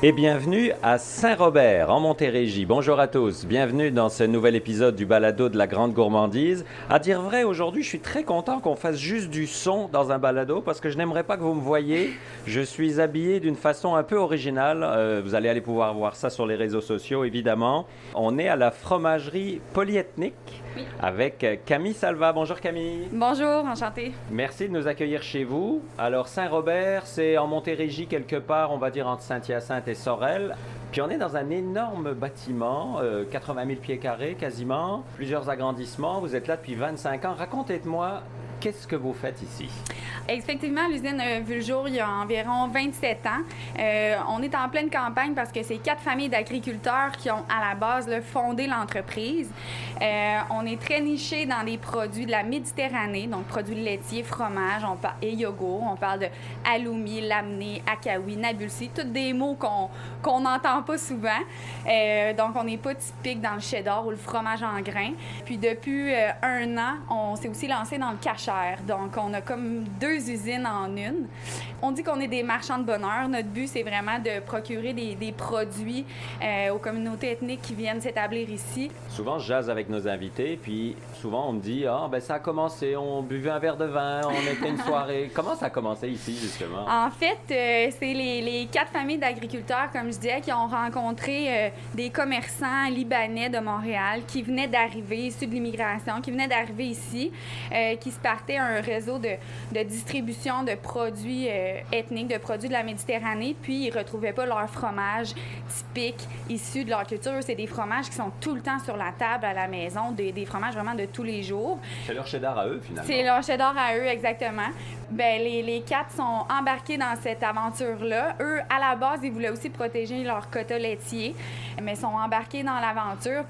et bienvenue à Saint-Robert, en Montérégie. Bonjour à tous, bienvenue dans ce nouvel épisode du balado de la grande gourmandise. À dire vrai, aujourd'hui, je suis très content qu'on fasse juste du son dans un balado parce que je n'aimerais pas que vous me voyez. Je suis habillé d'une façon un peu originale. Euh, vous allez aller pouvoir voir ça sur les réseaux sociaux, évidemment. On est à la fromagerie polyethnique avec euh, Camille Salva. Bonjour Camille. Bonjour, enchanté. Merci de nous accueillir chez vous. Alors Saint-Robert, c'est en Montérégie quelque part, on va dire entre Saint-Hyacinthe et Sorel. Puis on est dans un énorme bâtiment, 80 000 pieds carrés quasiment, plusieurs agrandissements. Vous êtes là depuis 25 ans. Racontez-moi, qu'est-ce que vous faites ici? Effectivement, l'usine a vu le jour il y a environ 27 ans. Euh, on est en pleine campagne parce que c'est quatre familles d'agriculteurs qui ont à la base fondé l'entreprise. Euh, on est très niché dans des produits de la Méditerranée, donc produits laitiers, fromage on et yogourt. On parle de aloumi, lamné, akawi, nabulsi, tous des mots qu'on n'entend pas souvent. Euh, donc, on n'est pas typique dans le cheddar ou le fromage en grains. Puis, depuis un an, on s'est aussi lancé dans le Donc, on a comme deux usines en une. On dit qu'on est des marchands de bonheur. Notre but, c'est vraiment de procurer des, produits euh, aux communautés ethniques qui viennent s'établir ici. Souvent, je jase avec nos invités, puis souvent, on me dit Ah, ben ça a commencé, on buvait un verre de vin, on était une soirée. Comment ça a commencé ici, justement? En fait, euh, c'est les, quatre familles d'agriculteurs, comme je disais, qui ont rencontré euh, des commerçants libanais de Montréal qui venaient d'arriver, issus de l'immigration, qui venaient d'arriver ici, qui se partaient un réseau de, de distribution de produits euh, ethniques, de produits de la Méditerranée, puis ils ne retrouvaient pas leur fromage typique issu de leur culture. C'est des fromages qui sont tout le temps sur la table à la maison, des, des fromages vraiment de tous les jours. C'est leur cheddar à eux, finalement. C'est leur cheddar à eux, exactement. Les, les quatre sont embarqués dans cette aventure-là. Eux, à la base, ils voulaient aussi protéger leur quota laitier, mais sont embarqués dans l'aventure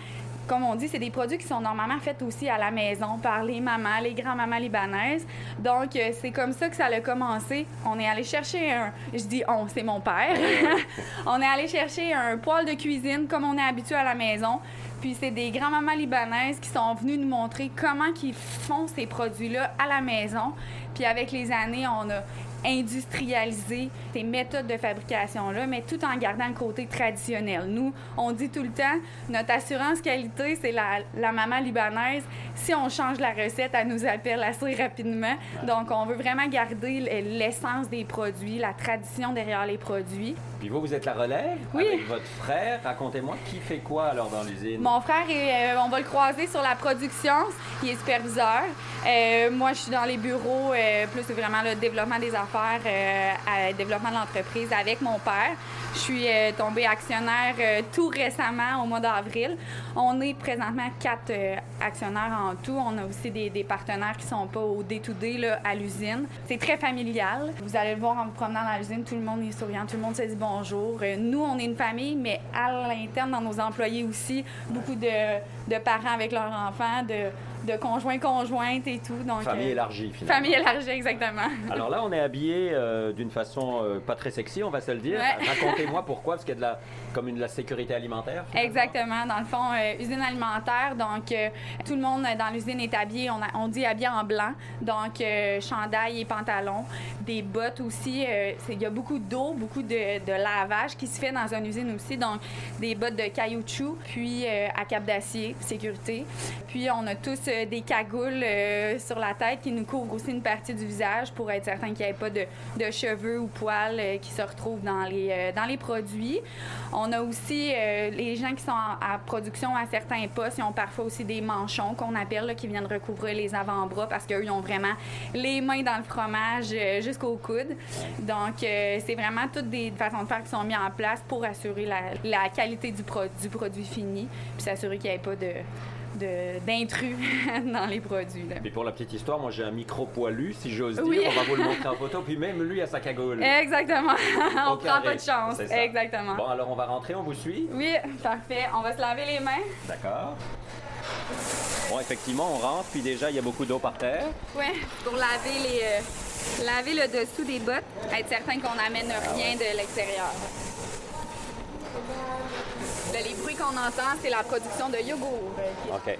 comme on dit, c'est des produits qui sont normalement faits aussi à la maison par les mamans, les grands-mamans libanaises. Donc, euh, c'est comme ça que ça a commencé. On est allé chercher un, je dis on, c'est mon père. on est allé chercher un poêle de cuisine comme on est habitué à la maison. Puis c'est des grands-mamans libanaises qui sont venues nous montrer comment ils font ces produits-là à la maison. Puis avec les années, on a industrialiser ces méthodes de fabrication-là, mais tout en gardant le côté traditionnel. Nous, on dit tout le temps, notre assurance qualité, c'est la, la maman libanaise. Si on change la recette, elle nous appelle assez rapidement. Donc, on veut vraiment garder l'essence des produits, la tradition derrière les produits. Puis vous, vous êtes la relève oui. avec votre frère. Racontez-moi, qui fait quoi alors dans l'usine? Mon frère, est, euh, on va le croiser sur la production. Il est superviseur. Euh, moi, je suis dans les bureaux, euh, plus vraiment le développement des affaires, le développement de l'entreprise avec mon père. Je suis tombée actionnaire tout récemment, au mois d'avril. On est présentement quatre actionnaires en tout. On a aussi des, partenaires qui sont pas au day-to-day à l'usine. C'est très familial. Vous allez le voir en vous promenant dans l'usine, tout le monde est souriant, tout le monde se dit bon bonjour. Euh, nous, on est une famille, mais à l'interne, dans nos employés aussi, beaucoup de, parents avec leurs enfants, de, de conjoints, conjointes et tout. Donc, famille euh, élargie, finalement. Famille élargie, exactement. Alors là, on est habillé euh, d'une façon pas très sexy, on va se le dire. Racontez-moi pourquoi, parce qu'il y a de la, comme une, de la sécurité alimentaire. Exactement. Dans le fond, usine alimentaire. Donc, tout le monde dans l'usine est habillé, on, on, dit habillé en blanc. Donc, chandail et pantalon. Des bottes aussi. Il y a beaucoup d'eau, beaucoup de, de lavage qui se fait dans une usine aussi. Donc, des bottes de caoutchouc, puis euh, à cap d'acier, sécurité. Puis, on a tous euh, des cagoules euh, sur la tête qui nous couvrent aussi une partie du visage pour être certain qu'il n'y ait pas de, cheveux ou poils qui se retrouvent dans les, dans les produits. On a aussi les gens qui sont à production à certains postes, ils ont parfois aussi des manchons qu'on appelle, qui viennent recouvrir les avant-bras parce qu'eux, ils ont vraiment les mains dans le fromage jusqu'au coude. Donc, c'est vraiment toutes des façons de qui sont mis en place pour assurer la, qualité du, du produit fini, puis s'assurer qu'il n'y ait pas de, d'intrus dans les produits. Et pour la petite histoire, moi j'ai un micro poilu, si j'ose dire. On va vous le montrer en photo. Puis même lui a sa cagoule. Exactement. on prend pas de chance. Exactement. Bon, alors on va rentrer, on vous suit? Oui, parfait. On va se laver les mains. D'accord. Bon, effectivement, on rentre, puis déjà, il y a beaucoup d'eau par terre. Oui, pour laver les, euh, Laver le dessous des bottes, être certain qu'on n'amène rien de l'extérieur. Qu'on entend, c'est la production de yogourt. OK.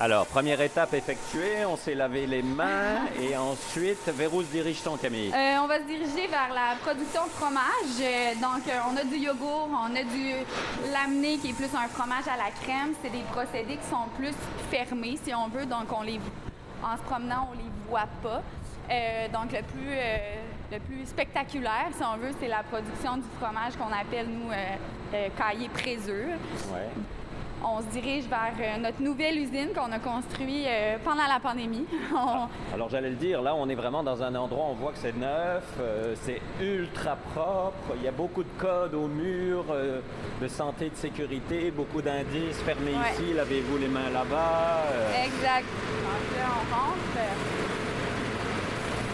Alors, première étape effectuée, on s'est lavé les mains et ensuite, vers où se dirige-t-on, Camille? Euh, on va se diriger vers la production de fromage. Euh, donc, euh, on a du yogourt, on a du laminé qui est plus un fromage à la crème. C'est des procédés qui sont plus fermés, si on veut. Donc, on les, en se promenant, on les voit pas. Euh, donc, le plus, euh, le plus spectaculaire, si on veut, c'est la production du fromage qu'on appelle, nous, euh, euh, caillé présure. Ouais. On se dirige vers euh, notre nouvelle usine qu'on a construite pendant la pandémie. On- Alors j'allais le dire, là on est vraiment dans un endroit, on voit que c'est neuf, euh, c'est ultra propre, il y a beaucoup de codes au mur, euh, de santé, de sécurité, beaucoup d'indices, fermez Ouais. ici, lavez-vous les mains là-bas. euh. Exact. Donc là, on rentre.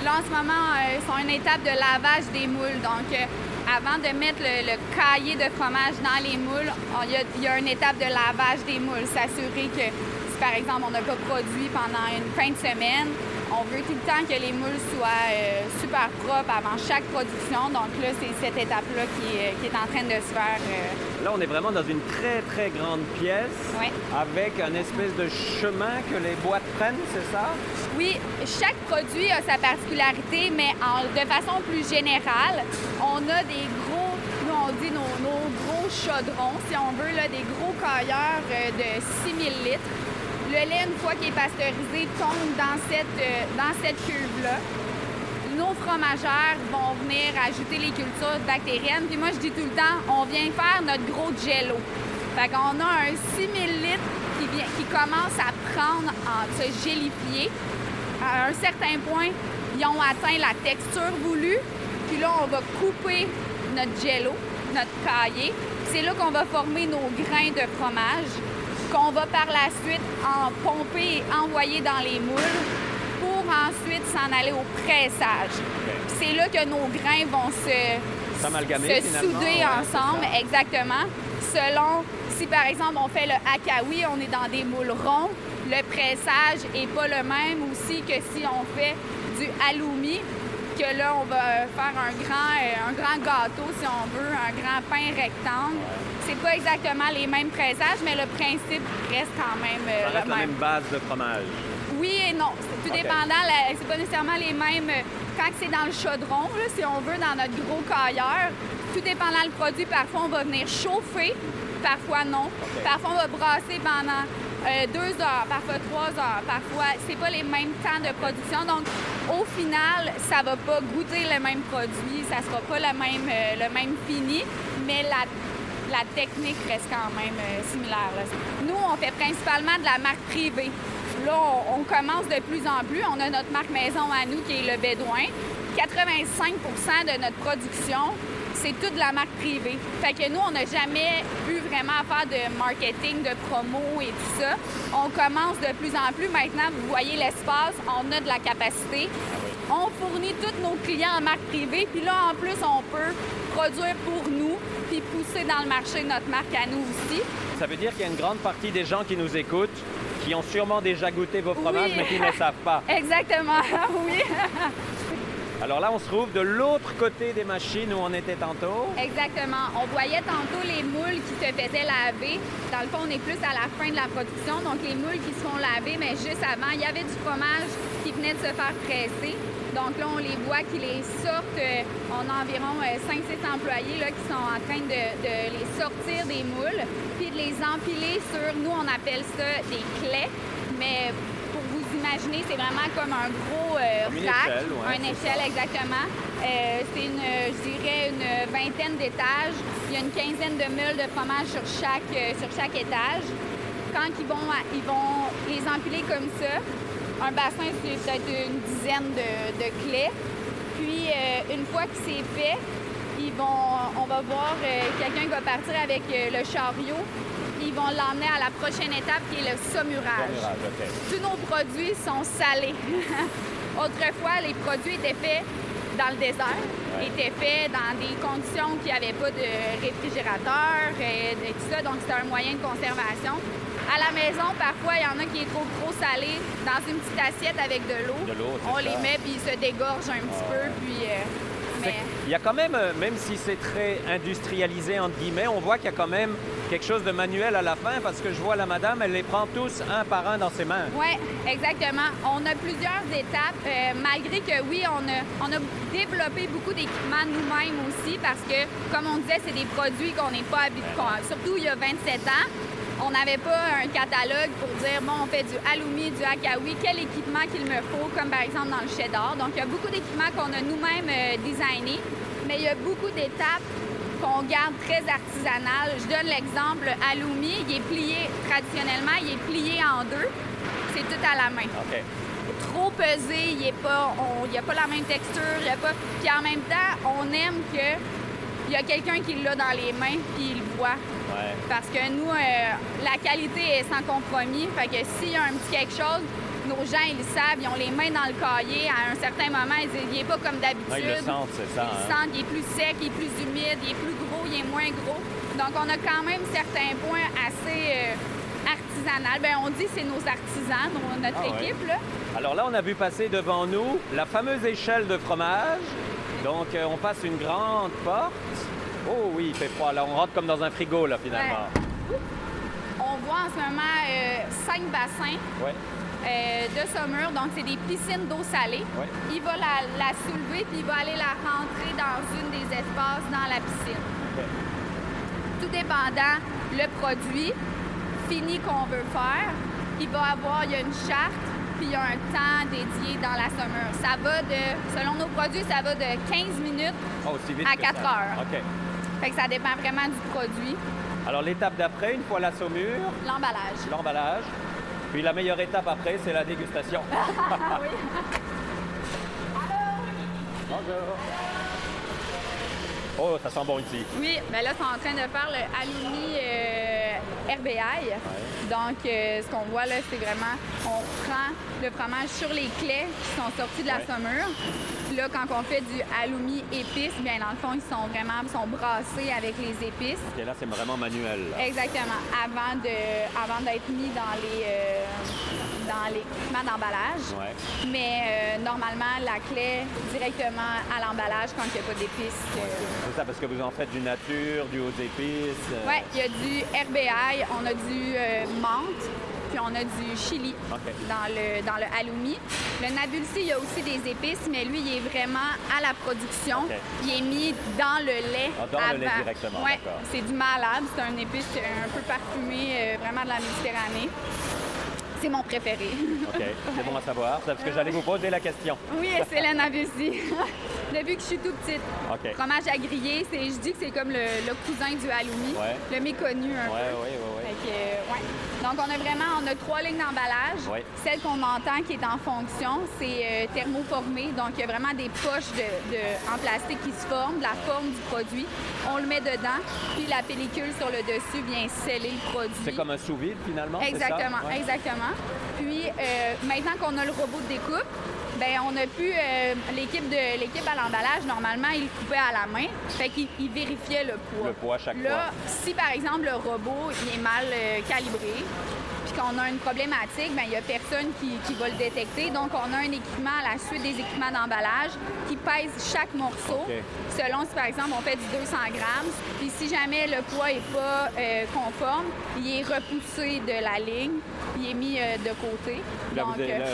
Là, en ce moment, euh, ils sont une étape de lavage des moules. Donc, euh, avant de mettre le, cahier de fromage dans les moules, il y, a, une étape de lavage des moules. S'assurer que si, par exemple, on n'a pas produit pendant une fin de semaine, on veut tout le temps que les moules soient euh, super propres avant chaque production. Donc là, c'est cette étape-là qui, est- en train de se faire. Là on est vraiment dans une très très grande pièce Ouais. avec un espèce de chemin que les boîtes prennent, c'est ça? Oui, chaque produit a sa particularité, mais en- de façon plus générale, on a des gros, nous on dit nos, nos gros chaudrons, si on veut, là, des gros cailleurs euh, de 6000 litres. Le lait, une fois qu'il est pasteurisé, tombe dans cette, euh, dans cette cuve-là. Nos fromagères vont venir ajouter les cultures bactériennes. Puis moi, je dis tout le temps, on vient faire notre gros jello. Fait qu'on a un 6000 litres qui, qui commence à prendre, en se gélifier. À un certain point, ils ont atteint la texture voulue. Puis là, on va couper notre jello, notre cahier. C'est là qu'on va former nos grains de fromage qu'on va par la suite en pomper et envoyer dans les moules ensuite s'en aller au pressage. C'est là que nos grains vont se, S'amalgamer, se finalement, souder ouais, ensemble, exactement. Selon, si par exemple on fait le hakawi, on est dans des moules ronds, le pressage est pas le même aussi que si on fait du halloumi, que là on va faire un grand, euh, un grand gâteau si on veut, un grand pain rectangle. C'est pas exactement les mêmes pressages, mais le principe reste quand même euh, Ça reste le la même. même base de fromage. Non. C'est tout dépendant. C'est pas nécessairement les mêmes. euh, Quand c'est dans le chaudron, là, si on veut, dans notre gros cailleur, tout dépendant le produit, parfois on va venir chauffer, parfois non. Parfois on va brasser pendant euh, deux heures, parfois trois heures, parfois c'est pas les mêmes temps de production. Donc au final, ça va pas goûter le même produit, ça sera pas le même, euh, le même fini, mais la la technique reste quand même euh, similaire. là. Nous, on fait principalement de la marque privée. On, commence de plus en plus. On a notre marque maison à nous qui est le Bédouin. 85% de notre production, c'est toute la marque privée. Fait que nous, on n'a jamais eu vraiment faire de marketing, de promo et tout ça. On commence de plus en plus. Maintenant, vous voyez l'espace, on a de la capacité. On fournit tous nos clients en marque privée, puis là, en plus, on peut produire pour nous, puis pousser dans le marché notre marque à nous aussi. Ça veut dire qu'il y a une grande partie des gens qui nous écoutent qui ont sûrement déjà goûté vos fromages Oui. mais qui ne savent pas. Exactement, oui. Alors là, on se trouve de l'autre côté des machines où on était tantôt. Exactement. On voyait tantôt les moules qui se faisaient laver. Dans le fond, on est plus à la fin de la production. Donc, les moules qui se font laver, mais juste avant, il y avait du fromage qui venait de se faire presser. Donc là, on les voit qui les sortent. Euh, On a environ 5-6 employés là, qui sont en train de, de les sortir des moules, puis de les empiler sur, nous, on appelle ça des clés. Mais pour vous imaginer, c'est vraiment comme un gros euh, une rack, échelle, ouais, échelle exactement. Euh, c'est une, euh, je dirais, une vingtaine d'étages. Il y a une quinzaine de meules de fromage sur chaque, euh, sur chaque étage. Quand ils vont, ils vont les empiler comme ça, un bassin, c'est peut-être une dizaine de, de clés. Puis, euh, une fois que c'est fait, ils vont, on va voir euh, quelqu'un qui va partir avec euh, le chariot. Ils vont l'emmener à la prochaine étape qui est le saumurage. Tous nos produits sont salés. Autrefois, les produits étaient faits dans le désert, Ouais. étaient faits dans des conditions qui n'avaient pas de réfrigérateur et, et tout ça, donc c'était un moyen de conservation. À la maison, parfois, il y en a qui est trop trop salé dans une petite assiette avec de l'eau. De l'eau, c'est On ça. les met puis ils se dégorgent un petit peu, puis. euh, mais Il y a quand même, euh, même si c'est très industrialisé, entre guillemets, on voit qu'il y a quand même quelque chose de manuel à la fin parce que je vois la madame, elle les prend tous un par un dans ses mains. Oui, exactement. On a plusieurs étapes, euh, malgré que oui, on a, on a développé beaucoup d'équipements nous-mêmes aussi parce que, comme on disait, c'est des produits qu'on n'est pas habitués. Surtout il y a 27 ans, on n'avait pas un catalogue pour dire, bon, on fait du alumi, du akawi, quel équipement qu'il me faut, comme par exemple dans le cheddar. Donc, il y a beaucoup d'équipements qu'on a nous-mêmes euh, designés, mais il y a beaucoup d'étapes qu'on garde très artisanales. Je donne l'exemple, alumi, il est plié traditionnellement, il est plié en deux. C'est tout à la main. Trop pesé, il n'y a pas la même texture, il a pas... Puis en même temps, on aime que il y a quelqu'un qui l'a dans les mains puis il le voit. Parce que nous, euh, la qualité est sans compromis. Fait que s'il y a un petit quelque chose, nos gens, ils le savent, ils ont les mains dans le cahier. À un certain moment, il n'est pas comme d'habitude. ils le sentent, c'est ça. Ils le hein. il est plus sec, il est plus humide, il est plus gros, il est moins gros. Donc, on a quand même certains points assez euh, artisanaux. Bien, on dit que c'est nos artisans, notre ah équipe. Là. Alors là, on a vu passer devant nous la fameuse échelle de fromage. Donc, euh, on passe une grande porte. Oh oui, il fait froid. Là, on rentre comme dans un frigo, là, finalement. On voit en ce moment euh, cinq bassins euh, de saumure. Donc, c'est des piscines d'eau salée. Il va la, soulever, puis il va aller la rentrer dans une des espaces dans la piscine. Tout dépendant le produit fini qu'on veut faire, il va avoir, il y a une charte puis il y a un temps dédié dans la saumure. Ça va de, selon nos produits, ça va de 15 minutes ah, à 4 heures. OK. Fait que ça dépend vraiment du produit. Alors l'étape d'après, une fois la saumure. L'emballage. L'emballage. Puis la meilleure étape après, c'est la dégustation. oui. Bonjour. Oh, ça sent bon ici. Oui, mais là, ils sont en train de faire le alumi euh, RBI. Donc, euh, ce qu'on voit là, c'est vraiment, on prend le fromage sur les clés qui sont sortis de la saumure. Là, quand on fait du alumi épice, bien dans le fond, ils sont vraiment sont brassés avec les épices. Et là, c'est vraiment manuel. Exactement. Avant de, avant d'être mis dans les, euh, dans l'équipement d'emballage. Mais normalement, la clé directement à l'emballage quand il n'y a pas d'épices. C'est ça, parce que vous en faites du nature, du haut épices. Euh. Oui, il y a du RBI, on a du euh, menthe, puis on a du chili dans le dans le halloumi. Le nabulsi, il y a aussi des épices, mais lui, il est vraiment à la production. Il est mis dans le lait ah, dans le lait directement. Oui, c'est du malade. C'est un épice un peu parfumé, euh, vraiment de la Méditerranée. C'est mon préféré. OK, c'est bon à savoir. Parce que j'allais vous poser la question. Oui, c'est la Nabussi. Depuis que je suis tout petite. OK. Fromage à griller, je dis que c'est comme le, cousin du halloumi, le méconnu un ouais, peu. Oui, oui, oui. Donc, on a vraiment on a trois lignes d'emballage. Celle qu'on entend qui est en fonction, c'est euh, thermoformé. Donc, il y a vraiment des poches de, en plastique qui se forment, la forme du produit. On le met dedans, puis la pellicule sur le dessus vient sceller le produit. C'est comme un sous-vide, finalement, Exactement, exactement. Puis, euh, maintenant qu'on a le robot de découpe, ben on a pu euh, l'équipe de l'équipe à l'emballage normalement il coupait à la main fait qu'il vérifiait le poids. Le poids chaque fois. Là, si par exemple le robot il est mal euh, calibré, puis qu'on a une problématique, ben il n'y a personne qui, va le détecter. Donc on a un équipement à la suite des équipements d'emballage qui pèse chaque morceau. Selon si par exemple on fait du 200 grammes, puis si jamais le poids n'est pas euh, conforme, il est repoussé de la ligne, il est mis de côté.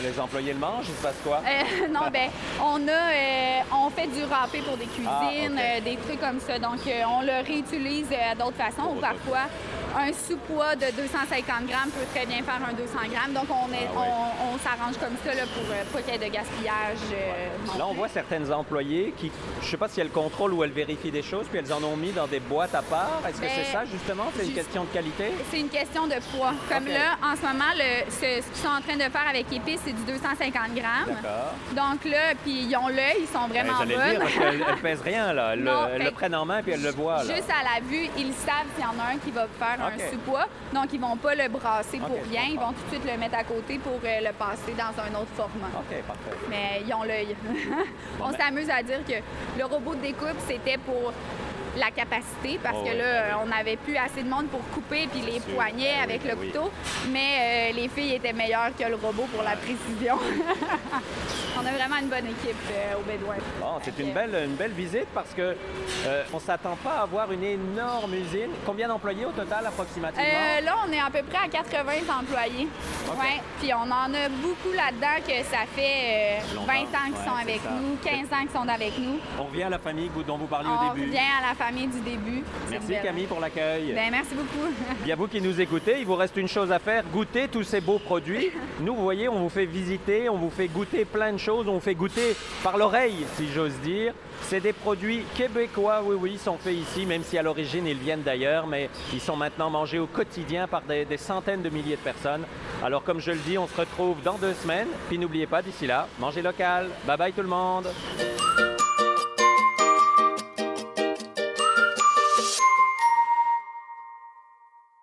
les employés le mangent, il se passe quoi? non, ben, on a, euh, on fait du râpé pour des cuisines, ah, euh, des trucs comme ça. Donc, euh, on le réutilise d'autres façons ou parfois un sous-poids de 250 grammes peut très bien faire un 200 grammes. Donc, on, est, ah on, s'arrange comme ça là, pour pas qu'il y ait de gaspillage. là, on voit certaines employées qui, je sais pas si elles contrôlent ou elles vérifient des choses, puis elles en ont mis dans des boîtes à part. Est-ce que c'est ben, ça, justement? C'est une question de qualité? C'est une question de poids. Comme là, en ce moment, le, ce, qu'ils sont en train de faire avec Épice, c'est du 250 grammes. Donc là, puis ils ont l'œil, ils sont vraiment ben, bonnes. parce qu'elles pèsent rien, là. Elles le, prennent en main, puis elles le voient. Juste à la vue, ils savent s'il y en a un qui va faire un sous-poids. Donc, ils vont pas le brasser pour rien. Ils vont tout de suite le mettre à côté pour euh, le passer dans un autre format. OK, parfait. Mais ils ont l'œil. On ben. s'amuse à dire que le robot de découpe, c'était pour la capacité parce Oh que là, on n'avait plus assez de monde pour couper puis les poignets oui, avec le oui. couteau. Mais euh, les filles étaient meilleures que le robot pour la précision. on a vraiment une bonne équipe euh, au Bédouin. Bon, c'est une belle, une belle visite parce que euh, on s'attend pas à avoir une énorme usine. Combien d'employés au total approximativement? Euh, là, on est à peu près à 80 employés. Ok. Ouais. Puis on en a beaucoup là-dedans que ça fait euh, Longtemps. 20 ans qu'ils Ouais, sont avec ça. nous, 15 ans qu'ils sont avec nous. On revient à la famille dont vous parliez On au début. revient à la famille du début. Merci belle. Camille pour l'accueil. Ben, merci beaucoup. Bien vous qui nous écoutez, il vous reste une chose à faire, goûter tous ces beaux produits. Nous, vous voyez, on vous fait visiter, on vous fait goûter plein de choses, on vous fait goûter par l'oreille, si j'ose dire. C'est des produits québécois, oui, oui, ils sont faits ici, même si à l'origine ils viennent d'ailleurs, mais ils sont maintenant mangés au quotidien par des, des centaines de milliers de personnes. Alors comme je le dis, on se retrouve dans deux semaines, puis n'oubliez pas d'ici là, mangez local. Bye bye tout le monde.